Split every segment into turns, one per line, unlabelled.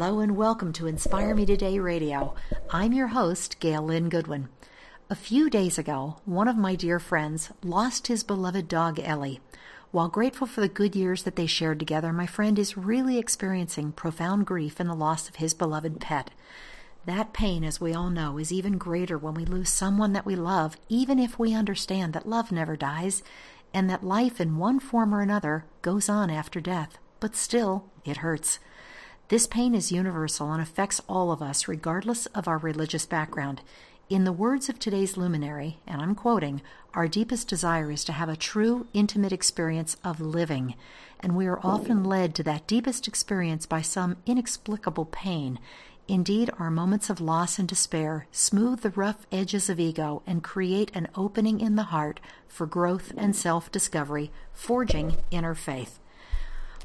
Hello and welcome to Inspire Me Today Radio. I'm your host, Gail Lynn Goodwin. A few days ago, one of my dear friends lost his beloved dog Ellie. While grateful for the good years that they shared together, my friend is really experiencing profound grief in the loss of his beloved pet. That pain, as we all know, is even greater when we lose someone that we love, even if we understand that love never dies and that life in one form or another goes on after death. But still, it hurts. This pain is universal and affects all of us, regardless of our religious background. In the words of today's luminary, and I'm quoting, our deepest desire is to have a true, intimate experience of living, and we are often led to that deepest experience by some inexplicable pain. Indeed, our moments of loss and despair smooth the rough edges of ego and create an opening in the heart for growth and self discovery, forging inner faith.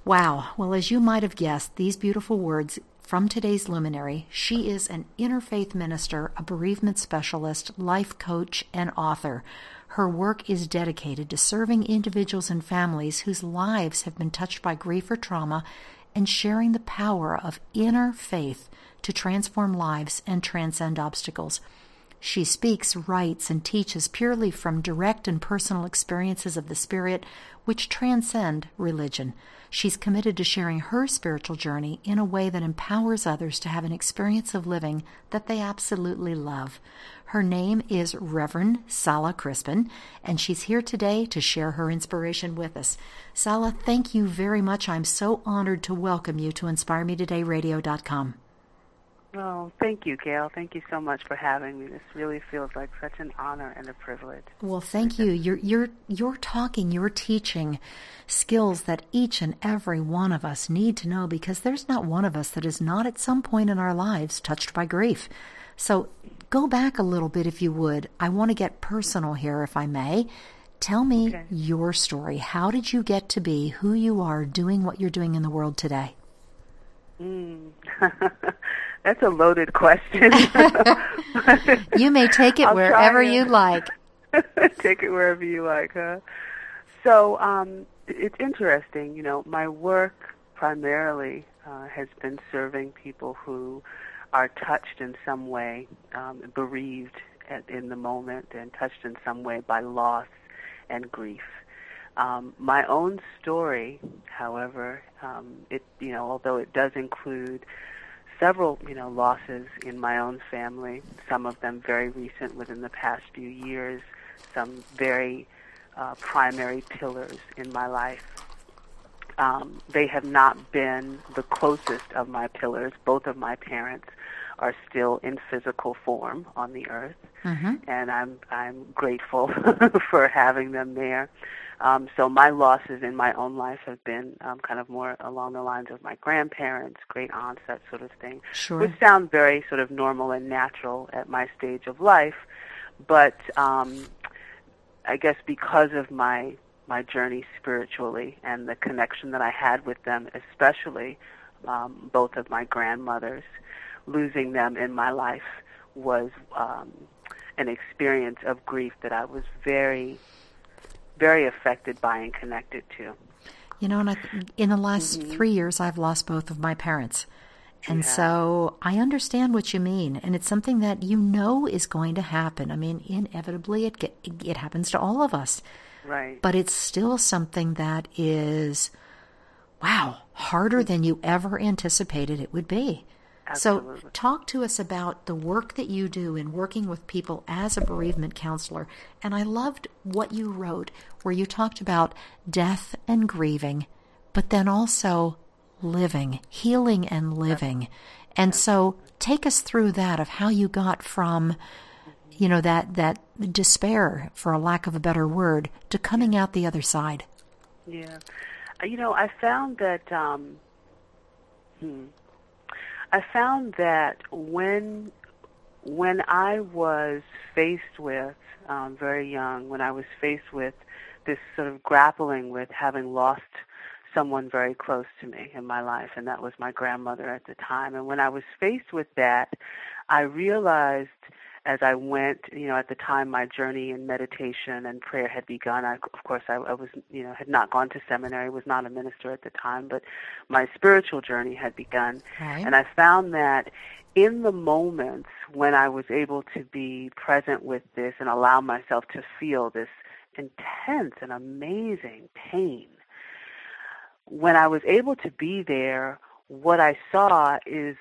Wow. Well, as you might have guessed, these beautiful words from today's luminary, she is an interfaith minister, a bereavement specialist, life coach, and author. Her work is dedicated to serving individuals and families whose lives have been touched by grief or trauma and sharing the power of inner faith to transform lives and transcend obstacles. She speaks, writes, and teaches purely from direct and personal experiences of the Spirit, which transcend religion. She's committed to sharing her spiritual journey in a way that empowers others to have an experience of living that they absolutely love. Her name is Reverend Sala Chrispin, and she's here today to share her inspiration with us. Sala, thank you very much. I'm so honored to welcome you to InspireMeTodayRadio.com.
Oh, thank you, Gail. Thank you so much for having me. This really feels like such an honor and a privilege.
Well, thank you. You're you're you're talking, you're teaching skills that each and every one of us need to know because there's not one of us that is not at some point in our lives touched by grief. So, go back a little bit if you would. I want to get personal here if I may. Tell me okay. your story. How did you get to be who you are doing what you're doing in the world today?
Mm. That's a loaded question.
you may take it I'll wherever you like.
take it wherever you like, huh? So um, it's interesting. You know, my work primarily uh, has been serving people who are touched in some way, um, bereaved at, in the moment, and touched in some way by loss and grief. Um, my own story, however, um, it you know, although it does include several, you know, losses in my own family. Some of them very recent, within the past few years. Some very uh, primary pillars in my life. Um, they have not been the closest of my pillars. Both of my parents are still in physical form on the earth, mm-hmm. and I'm I'm grateful for having them there. Um, so my losses in my own life have been um, kind of more along the lines of my grandparents, great aunts, that sort of thing,
sure.
which sound very sort of normal and natural at my stage of life. But um, I guess because of my my journey spiritually and the connection that I had with them, especially um, both of my grandmothers, losing them in my life was um, an experience of grief that I was very very affected by and connected to.
You know, and I, in the last mm-hmm. three years, I've lost both of my parents. And yeah. so I understand what you mean, and it's something that you know is going to happen. I mean, inevitably, it get, it happens to all of us.
Right.
But it's still something that is, wow, harder than you ever anticipated it would be.
Absolutely.
So, talk to us about the work that you do in working with people as a bereavement counselor. And I loved what you wrote, where you talked about death and grieving, but then also living, healing and living. And so, take us through that of how you got from, you know, that that despair, for a lack of a better word, to coming out the other side.
Yeah, you know, I found that. Um, hmm I found that when when I was faced with um, very young, when I was faced with this sort of grappling with having lost someone very close to me in my life, and that was my grandmother at the time. And when I was faced with that, I realized as I went, you know, at the time my journey in meditation and prayer had begun. I, of course, I, I was, you know, had not gone to seminary, was not a minister at the time, but my spiritual journey had begun.
Right.
And I found that in the moments when I was able to be present with this and allow myself to feel this intense and amazing pain, when I was able to be there, what I saw is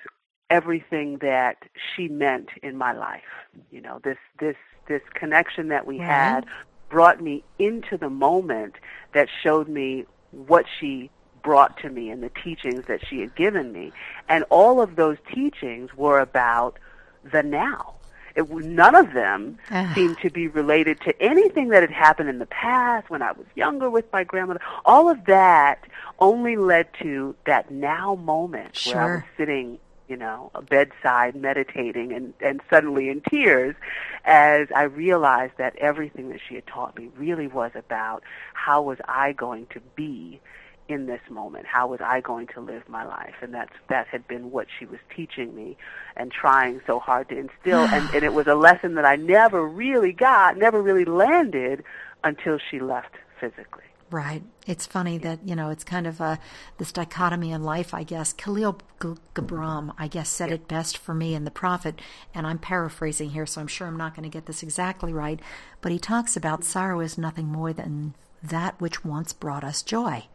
everything that she meant in my life. You know, this this this connection that we
Right.
had brought me into the moment that showed me what she brought to me and the teachings that she had given me. And all of those teachings were about the now. It, none of them
Ah.
seemed to be related to anything that had happened in the past when I was younger with my grandmother. All of that only led to that now moment where I was sitting, you know, a bedside meditating and, and suddenly in tears as I realized that everything that she had taught me really was about how was I going to be in this moment? How was I going to live my life? And that's that had been what she was teaching me and trying so hard to instill. and, and it was a lesson that I never really got, never really landed until she left physically.
Right. It's funny that, you know, it's kind of uh, this dichotomy in life, I guess. Kahlil G- Gibran, I guess, said it best for me in The Prophet, and I'm paraphrasing here, so I'm sure I'm not going to get this exactly right, but he talks about sorrow is nothing more than that which once brought us joy.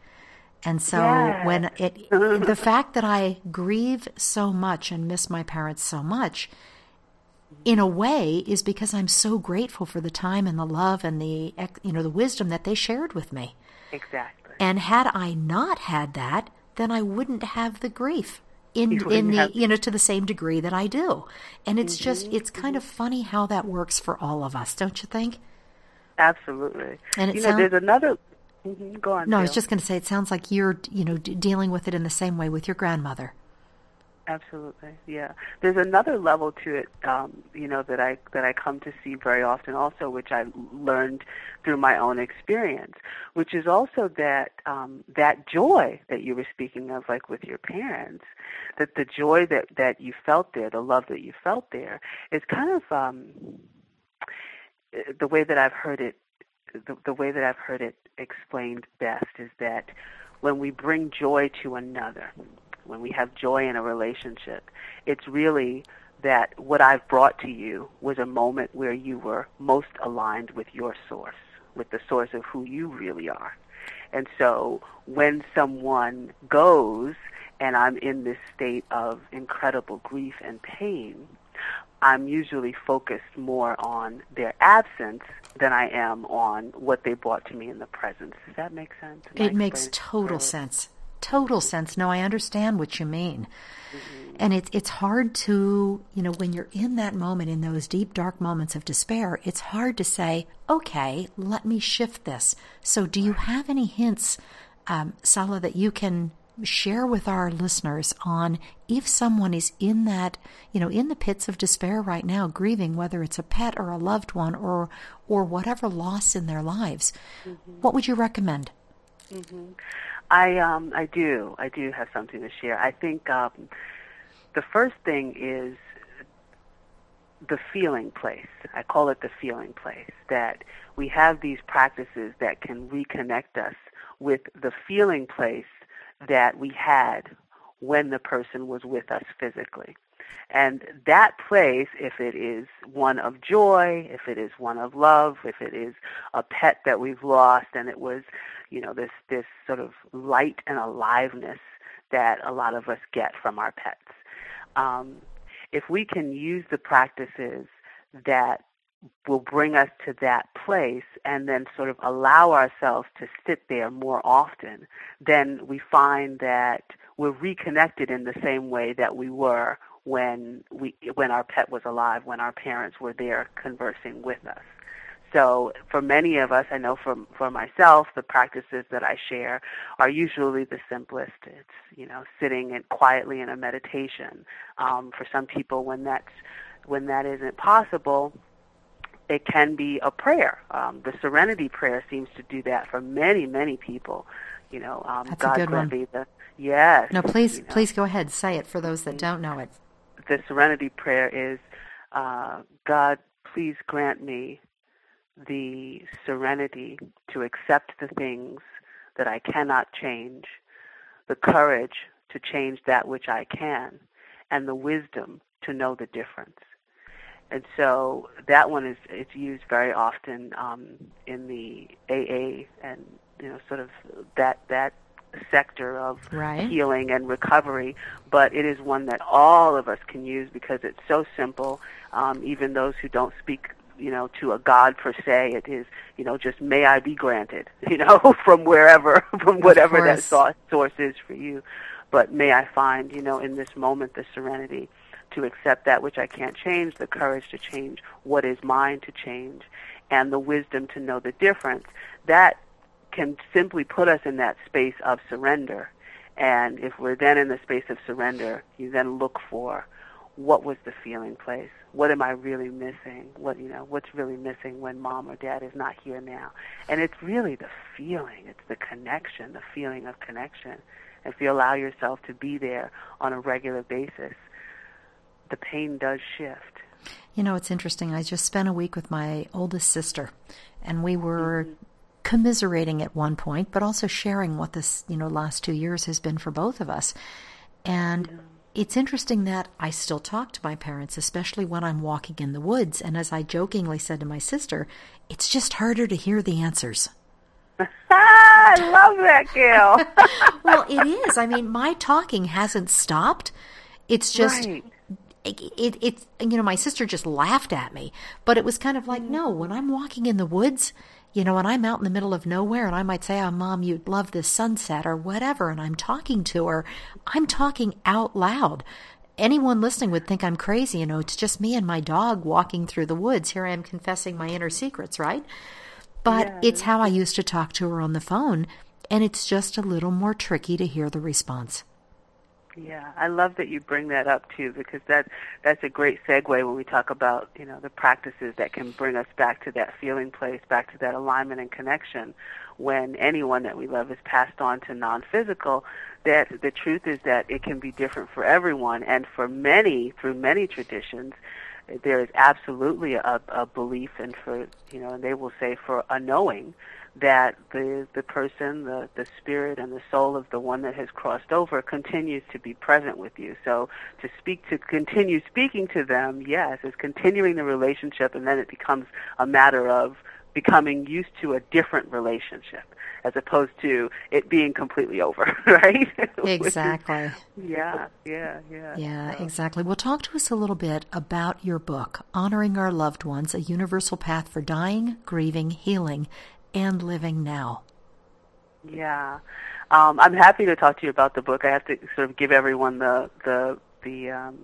And so when it, the fact that I grieve so much and miss my parents so much, in a way is because I'm so grateful for the time and the love and the you know the wisdom that they shared with me.
Exactly.
And had I not had that, then I wouldn't have the grief in
You
in the
have-
you know to the same degree that I do. And it's just
Mm-hmm.
it's kind of funny how that works for all of us, don't you think?
Absolutely.
And it
you know,
sound-
there's another. mhm, Go on.
No, I was just going to say it sounds like you're you know d- dealing with it in the same way with your grandmother.
Absolutely, yeah. There's another level to it, um, you know, that I that I come to see very often, also, which I learned through my own experience, which is also that um, that joy that you were speaking of, like with your parents, that the joy that that you felt there, the love that you felt there, is kind of um, the way that I've heard it. The, the way that I've heard it explained best is that when we bring joy to another, when we have joy in a relationship, it's really that what I've brought to you was a moment where you were most aligned with your source, with the source of who you really are. And so when someone goes and I'm in this state of incredible grief and pain, I'm usually focused more on their absence than I am on what they brought to me in the presence. Does that make sense? Am I
It makes total sense. Total sense. No, I understand what you mean.
Mm-hmm.
And it's it's hard to, you know, when you're in that moment, in those deep, dark moments of despair, it's hard to say, okay, let me shift this. So, do you have any hints, um, Sala, that you can share with our listeners on if someone is in that, you know, in the pits of despair right now, grieving, whether it's a pet or a loved one or or whatever loss in their lives, what would you recommend?
I um I do I do have something to share. I think um, the first thing is the feeling place. I call it the feeling place. That we have these practices that can reconnect us with the feeling place that we had when the person was with us physically. And that place, if it is one of joy, if it is one of love, if it is a pet that we've lost and it was, you know, this, this sort of light and aliveness that a lot of us get from our pets. Um, if we can use the practices that will bring us to that place and then sort of allow ourselves to sit there more often, then we find that we're reconnected in the same way that we were when we when our pet was alive, when our parents were there conversing with us. So for many of us, I know for for myself, the practices that I share are usually the simplest. It's you know sitting and quietly in a meditation. Um, for some people, when that's when that isn't possible, it can be a prayer. Um, the Serenity Prayer seems to do that for many many people. You know, um,
That's a
God
good
grant
one.
me the yes.
No, please,
you know
please go ahead. Say it for those that don't know it.
The serenity prayer is uh, God please grant me the serenity to accept the things that I cannot change, the courage to change that which I can, and the wisdom to know the difference. And so that one is it's used very often um, in the AA and you know sort of that that sector of
right.
healing and recovery, but it is one that all of us can use because it's so simple. Um, even those who don't speak, you know, to a God per se, it is, you know, just may I be granted, you know, from wherever, from whatever that source, source is for you. But may I find, you know, in this moment the serenity to accept that which I can't change, the courage to change what is mine to change, and the wisdom to know the difference. That can simply put us in that space of surrender. And if we're then in the space of surrender, you then look for what was the feeling place? What am I really missing? What you know, what's really missing when mom or dad is not here now? And it's really the feeling, it's the connection, the feeling of connection. If you allow yourself to be there on a regular basis, the pain does shift.
You know, it's interesting. I just spent a week with my oldest sister, and we were mm-hmm commiserating at one point, but also sharing what this, you know, last two years has been for both of us. And it's interesting that I still talk to my parents, especially when I'm walking in the woods. And as I jokingly said to my sister, it's just harder to hear the answers.
I love that, Gail.
well, it is. I mean, my talking hasn't stopped. It's just. Right. It, it, it, you know, my sister just laughed at me, but it was kind of like, mm. no, when I'm walking in the woods, you know, when I'm out in the middle of nowhere and I might say, Oh, mom, you'd love this sunset or whatever, and I'm talking to her, I'm talking out loud. Anyone listening would think I'm crazy. You know, it's just me and my dog walking through the woods. Here I am confessing my inner secrets, right? But yes. it's how I used to talk to her on the phone, and it's just a little more tricky to hear the response.
Yeah, I love that you bring that up too because that that's a great segue when we talk about, you know, the practices that can bring us back to that feeling place, back to that alignment and connection. When anyone that we love is passed on to non-physical that the truth is that it can be different for everyone. And for many through many traditions there is absolutely a, a belief and for you know and they will say for a knowing that the the person, the the spirit and the soul of the one that has crossed over continues to be present with you. So to speak to continue speaking to them, yes, is continuing the relationship and then it becomes a matter of becoming used to a different relationship as opposed to it being completely over, right?
Exactly.
yeah, yeah, yeah.
Yeah, so. exactly. Well, talk to us a little bit about your book, Honoring Our Loved Ones, A Universal Path for Dying, Grieving, Healing, and living now.
Yeah, um, I'm happy to talk to you about the book. I have to sort of give everyone the the the um,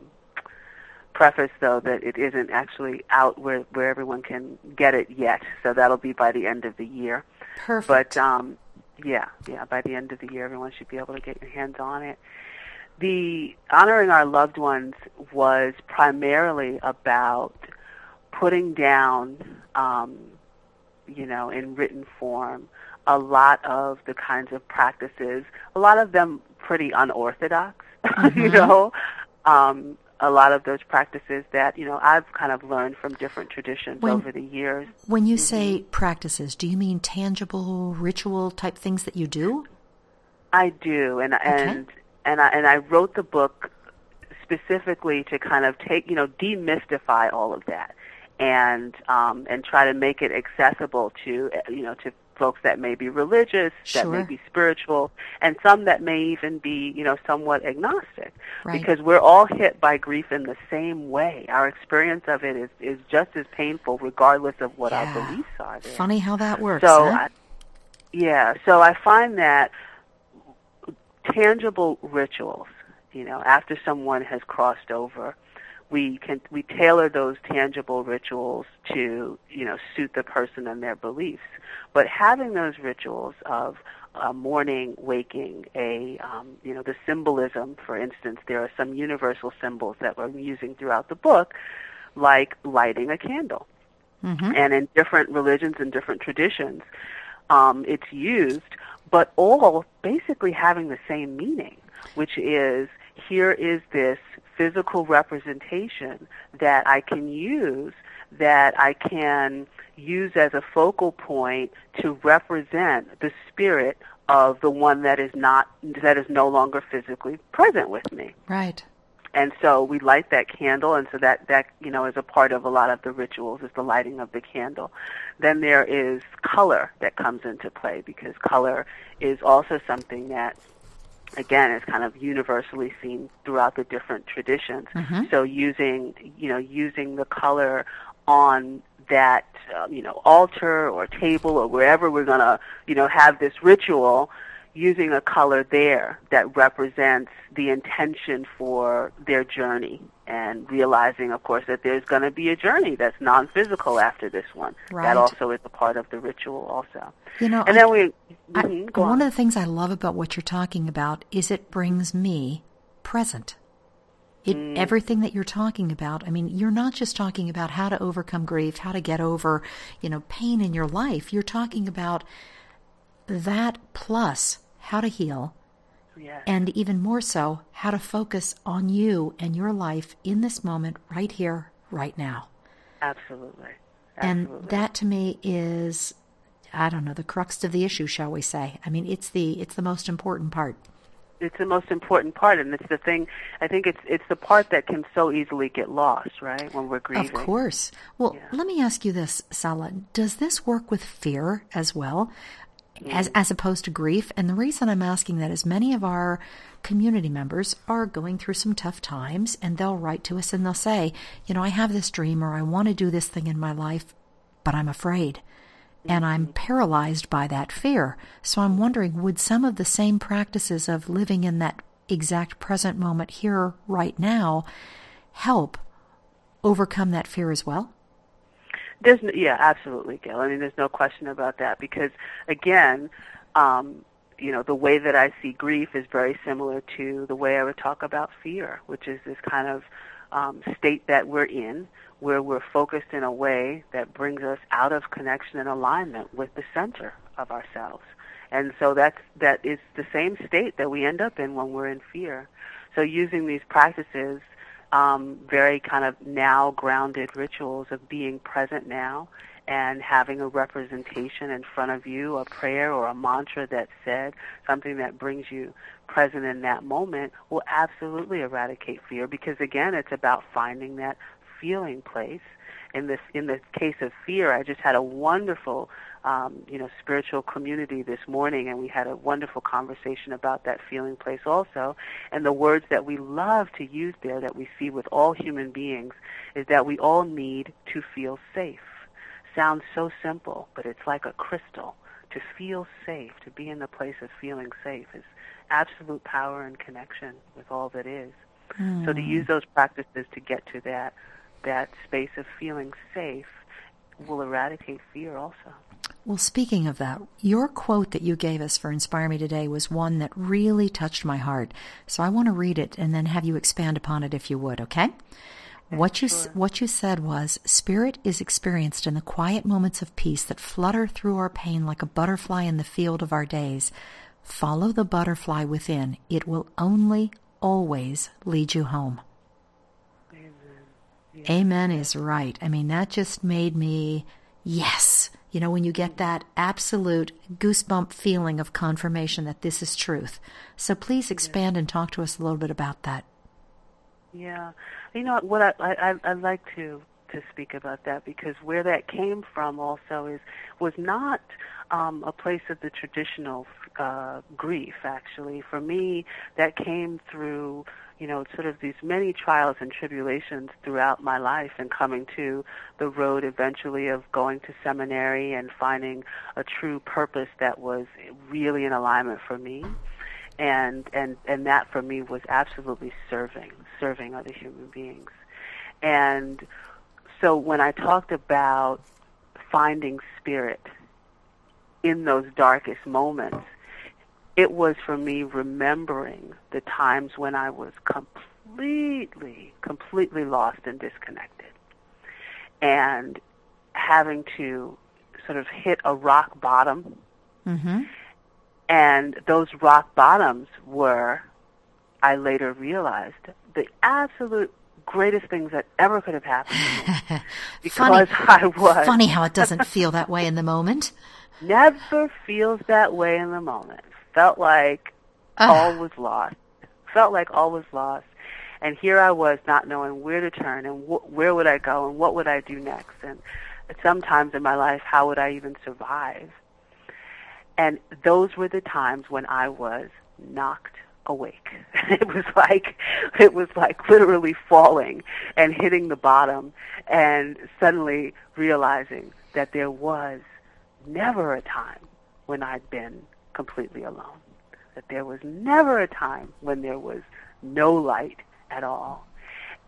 preface, though, that it isn't actually out where where everyone can get it yet. So that'll be by the end of the year.
Perfect.
But um, yeah, yeah, by the end of the year, everyone should be able to get your hands on it. The honoring our loved ones was primarily about putting down um, you know, in written form, a lot of the kinds of practices, a lot of them pretty unorthodox, mm-hmm. you know, um, a lot of those practices that, you know, I've kind of learned from different traditions when, over the years.
When you mm-hmm. say practices, do you mean tangible ritual type things that you do?
I do, and okay. and and I and I wrote the book specifically to kind of take, you know, demystify all of that and um, and try to make it accessible to you know to folks that may be religious,
sure.
that may be spiritual, and some that may even be you know somewhat agnostic,
right.
because we're all hit by grief in the same way. Our experience of it is is just as painful, regardless of what
yeah.
our beliefs are. There.
Funny how that works.
So,
huh?
I, yeah, so I find that tangible rituals, you know, after someone has crossed over we can we tailor those tangible rituals to you know suit the person and their beliefs but having those rituals of uh, morning waking a um, you know the symbolism for instance there are some universal symbols that we're using throughout the book like lighting a candle
mm-hmm.
and in different religions and different traditions um, it's used but all basically having the same meaning which is here is this physical representation that I can use that I can use as a focal point to represent the spirit of the one that is not that is no longer physically present with me.
Right.
And so we light that candle, and so that that you know is a part of a lot of the rituals is the lighting of the candle. Then there is color that comes into play because color is also something that again is kind of universally seen throughout the different traditions.
Mm-hmm.
So using you know using the color on that um, you know altar or table or wherever we're going to you know have this ritual using a color there that represents the intention for their journey and realizing of course that there's going to be a journey that's non-physical after this one
Right.
that also is a part of the ritual also
You know,
and
I-
then we
I-
mhm,
one
on.
of the things I love about what you're talking about is it brings me present. It,
Mm.
Everything that you're talking about, I mean, you're not just talking about how to overcome grief, how to get over, you know, pain in your life. You're talking about that plus how to heal,
yes.
and even more so, how to focus on you and your life in this moment, right here, right now.
absolutely Absolutely.
And that to me is, I don't know, the crux of the issue, shall we say? I mean, it's the it's the most important part.
it's the most important part and it's the thing i think it's it's the part that can so easily get lost right when we're grieving
Of course. Well,
Yeah.
let me ask you this, Sala. Does this work with fear as well? As, mm. as opposed to grief. And the reason I'm asking that is many of our community members are going through some tough times and they'll write to us and they'll say, you know, I have this dream or I want to do this thing in my life, but I'm afraid. And I'm mm-hmm. paralyzed by that fear. So I'm wondering would some of the same practices of living in that exact present moment here, right now, help overcome that fear as well?
There's no, yeah, absolutely, Gail. I mean, there's no question about that because again, um, you know, the way that I see grief is very similar to the way I would talk about fear, which is this kind of um, state that we're in, where we're focused in a way that brings us out of connection and alignment with the center of ourselves. And so that's that is the same state that we end up in when we're in fear. So using these practices um, very kind of now grounded rituals of being present now and having a representation in front of you, a prayer or a mantra that's said, something that brings you present in that moment will absolutely eradicate fear because again, it's about finding that feeling place. In this, in the case of fear, I just had a wonderful, um, you know, spiritual community this morning, and we had a wonderful conversation about that feeling place also. And the words that we love to use there, that we see with all human beings, is that we all need to feel safe. Sounds so simple, but it's like a crystal. To feel safe, to be in the place of feeling safe, is absolute power and connection with all that is. So to use those practices to get to that that space of feeling safe will eradicate fear also.
Well, speaking of that, your quote that you gave us for Inspire Me Today was one that really touched my heart. So I want to read it and then have you expand upon it if you would, okay? What you s what you said was spirit is experienced in the quiet moments of peace that flutter through our pain like a butterfly in the field of our days. Follow the butterfly within. It will only always lead you home. Amen is right. I mean, that just made me, yes. You know, when you get that absolute goosebump feeling of confirmation that this is truth. So please expand and talk to us a little bit about that.
Yeah, you know what I I I I'd like to to speak about that because where that came from also is was not um, a place of the traditional uh, grief. Actually, for me, that came through you know sort of these many trials and tribulations throughout my life and coming to the road eventually of going to seminary and finding a true purpose that was really in alignment for me and and and that for me was absolutely serving serving other human beings and so when i talked about finding spirit in those darkest moments it was for me remembering the times when i was completely completely lost and disconnected and having to sort of hit a rock bottom
Mm-hmm.
and those rock bottoms were, I later realized, the absolute greatest things that ever could have happened to me because
funny,
I was.
Funny how it doesn't feel that way in the moment.
Never feels that way in the moment. Felt like uh. all was lost. Felt like all was lost. And here I was not knowing where to turn and wh- where would I go and what would I do next. And sometimes in my life, how would I even survive? And those were the times when I was knocked awake. it was like it was like literally falling and hitting the bottom and suddenly realizing that there was never a time when I'd been completely alone. That there was never a time when there was no light at all.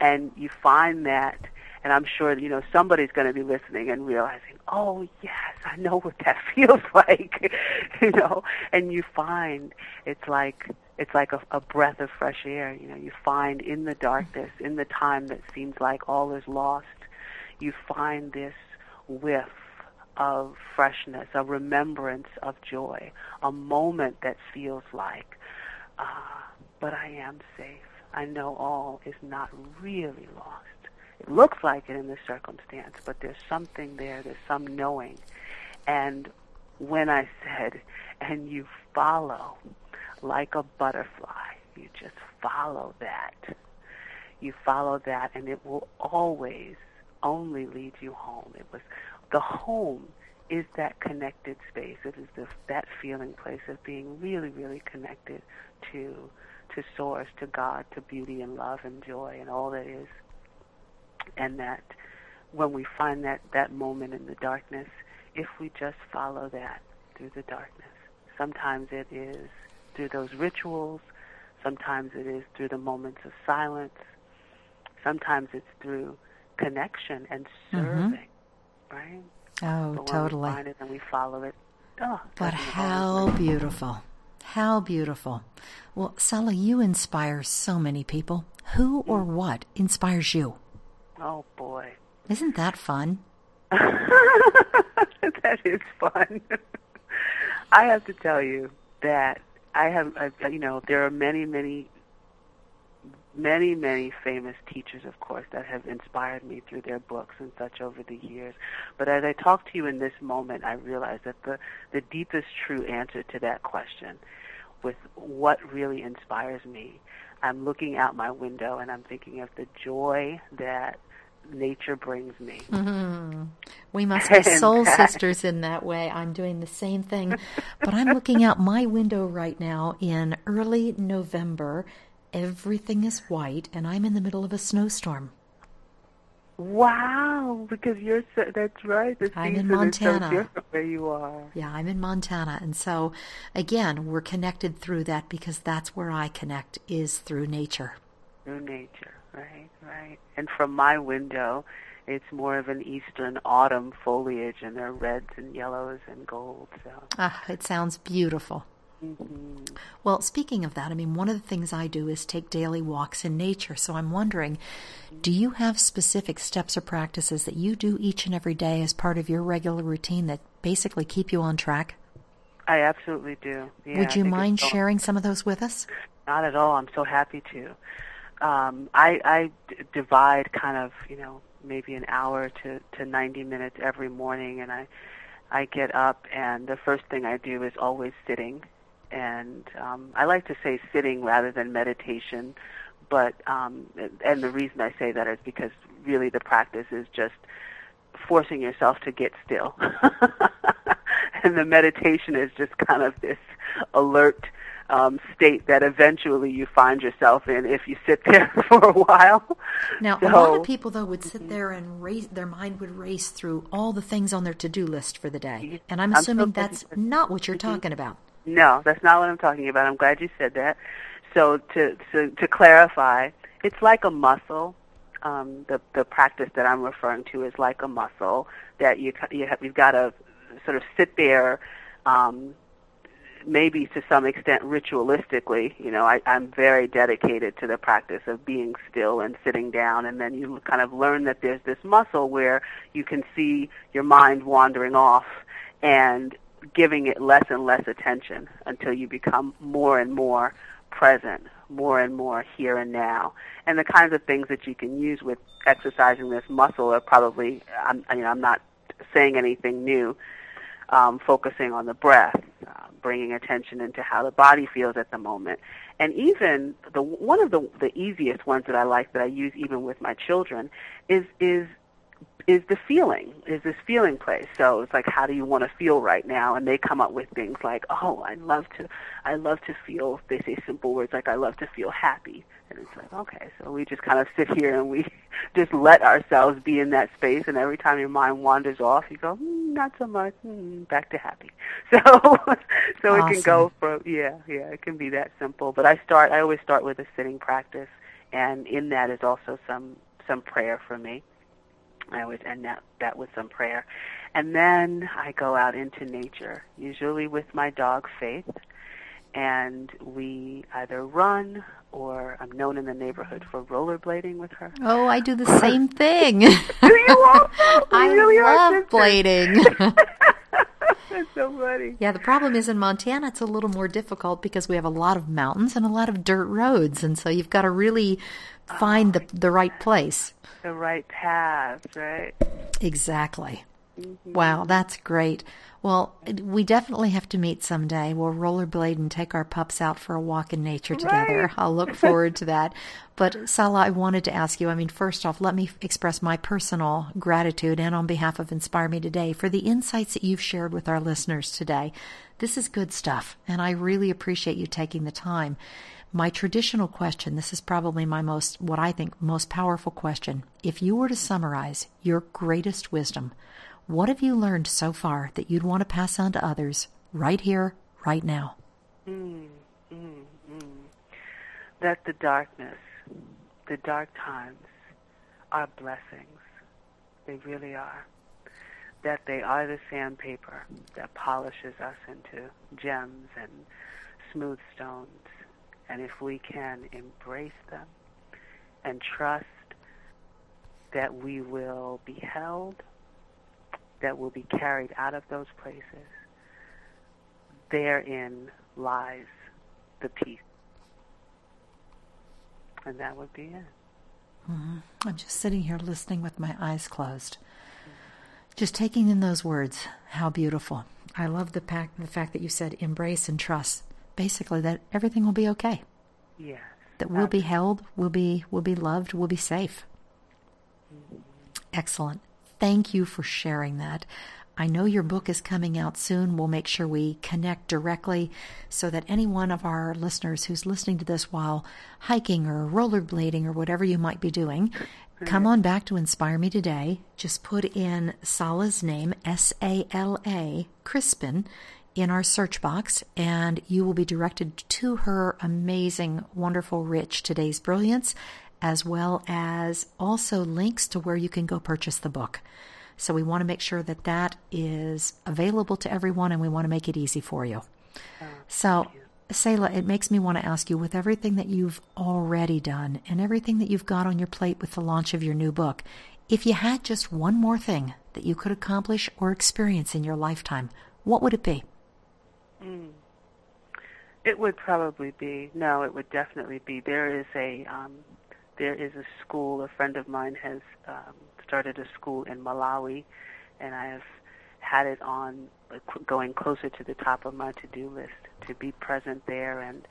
And you find that and I'm sure you know somebody's going to be listening and realizing, oh yes, I know what that feels like, you know. And you find it's like it's like a, a breath of fresh air. You know, you find in the darkness, in the time that seems like all is lost, you find this whiff of freshness, a remembrance of joy, a moment that feels like, ah, but I am safe. I know all is not really lost. It looks like it in this circumstance, but there's something there, there's some knowing. And when I said, and you follow like a butterfly, you just follow that. You follow that, and it will always only lead you home. It was the home is that connected space. It is this, that feeling place of being really, really connected to to source, to God, to beauty and love and joy and all that is and that when we find that, that moment in the darkness, if we just follow that through the darkness, sometimes it is through those rituals, sometimes it is through the moments of silence, sometimes it's through connection and mm-hmm. serving, mm-hmm. Right?
Oh,
but
totally.
We and we follow it. Oh,
but how beautiful. How beautiful. Well, Sala, you inspire so many people. Who or mm. what inspires you?
Oh boy.
Isn't that fun?
that is fun. I have to tell you that I have, I, you know, there are many, many, many, many famous teachers, of course, that have inspired me through their books and such over the years. But as I talk to you in this moment, I realize that the, the deepest true answer to that question with what really inspires me, I'm looking out my window and I'm thinking of the joy that nature brings me.
Mm-hmm. We must be soul sisters in that way. I'm doing the same thing, but I'm looking out my window right now in early November. Everything is white, and I'm in the middle of a snowstorm.
Wow, because you're so, that's right. The
I'm in Montana.
So where you are.
Yeah, I'm in Montana, and so again, we're connected through that because that's where I connect is through nature.
Through nature. Right, right. And from my window, it's more of an eastern autumn foliage, and there are reds and yellows and gold. So
ah, it sounds beautiful.
Mm-hmm.
Well, speaking of that, I mean, one of the things I do is take daily walks in nature. So I'm wondering, do you have specific steps or practices that you do each and every day as part of your regular routine that basically keep you on track?
I absolutely do. Yeah,
Would you mind sharing some of those with us?
Not at all. I'm so happy to um, I, I d- divide kind of, you know, maybe an hour to, to 90 minutes every morning, and I, I get up, and the first thing I do is always sitting, and um, I like to say sitting rather than meditation, but um, and the reason I say that is because really the practice is just forcing yourself to get still, and the meditation is just kind of this alert um, state that eventually you find yourself in if you sit there for a while.
Now, so, a lot of people though would sit there and race, their mind would race through all the things on their to-do list for the day, and I'm assuming I'm that's not what you're mm-hmm. talking about.
No, that's not what I'm talking about. I'm glad you said that. So to to, to clarify, it's like a muscle. Um, the the practice that I'm referring to is like a muscle that you you have, you've got to sort of sit there um, maybe to some extent ritualistically, you know, I, I'm very dedicated to the practice of being still and sitting down, and then you kind of learn that there's this muscle where you can see your mind wandering off and giving it less and less attention until you become more and more present more and more here and now. And the kinds of things that you can use with exercising this muscle are probably, I'm, you know, I'm not saying anything new. Um, focusing on the breath, uh, bringing attention into how the body feels at the moment, and even the one of the the easiest ones that I like that I use even with my children is is is the feeling, is this feeling place. So it's like, how do you want to feel right now? And they come up with things like, oh, I love to, I love to feel. They say simple words like, I love to feel happy. And it's like, okay, so we just kind of sit here and we just let ourselves be in that space. And every time your mind wanders off, you go, mm, not so much, mm, back to happy. So, so awesome. it can go from, yeah, yeah, it can be that simple. But I start, I always start with a sitting practice, and in that is also some some prayer for me. I always end that, that with some prayer. And then I go out into nature, usually with my dog Faith, and we either run or I'm known in the neighborhood for rollerblading with her.
Oh, I do the same thing.
do you also?
I
really
love blading.
That's so funny.
Yeah, the problem is in Montana, it's a little more difficult because we have a lot of mountains and a lot of dirt roads, and so you've got to really find the the right place.
The right path, right?
Exactly. Mm-hmm. Wow, that's great. Well, we definitely have to meet someday. We'll rollerblade and take our pups out for a walk in nature together.
Right.
I'll look forward to that. But Sala, I wanted to ask you. I mean, first off, let me express my personal gratitude and on behalf of Inspire Me Today for the insights that you've shared with our listeners today. This is good stuff, and I really appreciate you taking the time. My traditional question, this is probably my most, what I think, most powerful question. If you were to summarize your greatest wisdom, what have you learned so far that you'd want to pass on to others right here, right now?
Mm, mm, mm. That the darkness, the dark times, are blessings. They really are. That they are the sandpaper that polishes us into gems and smooth stones and if we can embrace them and trust that we will be held, that we'll be carried out of those places, therein lies the peace. And that would be it.
Mm-hmm. I'm just sitting here listening with my eyes closed, just taking in those words. How beautiful. I love the, fact, the fact that you said embrace and trust basically that everything will be okay.
Yes.
That we'll be held, we'll be we'll be loved, we'll be safe. Mm-hmm. Excellent. Thank you for sharing that. I know your book is coming out soon. We'll make sure we connect directly so that any one of our listeners who's listening to this while hiking or rollerblading or whatever you might be doing, come on back to Inspire Me Today. Just put in Sala's name, S A L A, Chrispin, in our search box, and you will be directed to her amazing, wonderful, rich Today's Brilliance, as well as also links to where you can go purchase the book. So we want to make sure that that is available to everyone, and we want to make it easy for you.
Oh,
so, Sala, it makes me want to ask you with everything that you've already done and everything that you've got on your plate with the launch of your new book, if you had just one more thing that you could accomplish or experience in your lifetime, what would it be?
Mm. It would probably be no. It would definitely be. There is a um, there is a school. A friend of mine has um, started a school in Malawi, and I have had it on going closer to the top of my to-do list to be present there and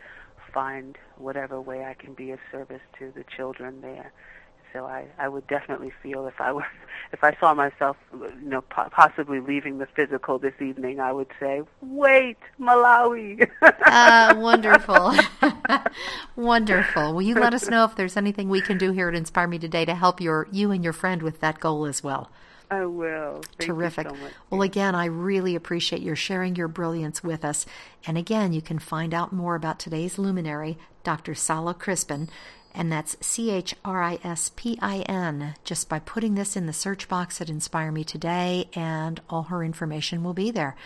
find whatever way I can be of service to the children there. So I, I would definitely feel if I were, if I saw myself, you know, po- possibly leaving the physical this evening, I would say, wait, Malawi.
Uh, wonderful, wonderful. Will you let us know if there's anything we can do here at Inspire Me today to help your you and your friend with that goal as well?
I will. Thank
Terrific.
So
well, again, I really appreciate your sharing your brilliance with us. And again, you can find out more about today's luminary, Dr. Sala Chrispin, and that's C H R I S P I N, just by putting this in the search box at Inspire Me Today, and all her information will be there.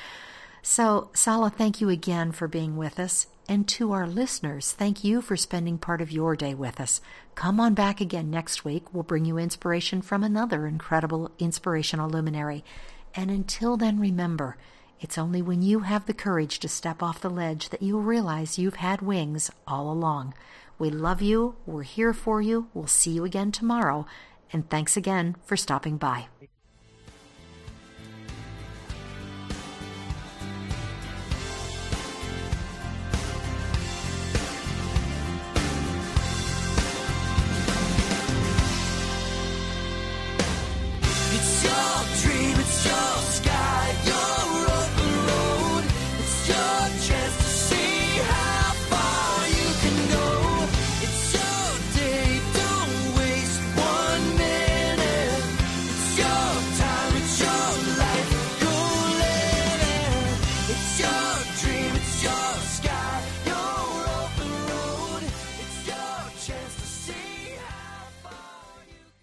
So, Sala, thank you again for being with us. And to our listeners, thank you for spending part of your day with us. Come on back again next week. We'll bring you inspiration from another incredible inspirational luminary. And until then, remember, It's only when you have the courage to step off the ledge that you'll realize you've had wings all along. We love you. We're here for you. We'll see you again tomorrow. And thanks again for stopping by.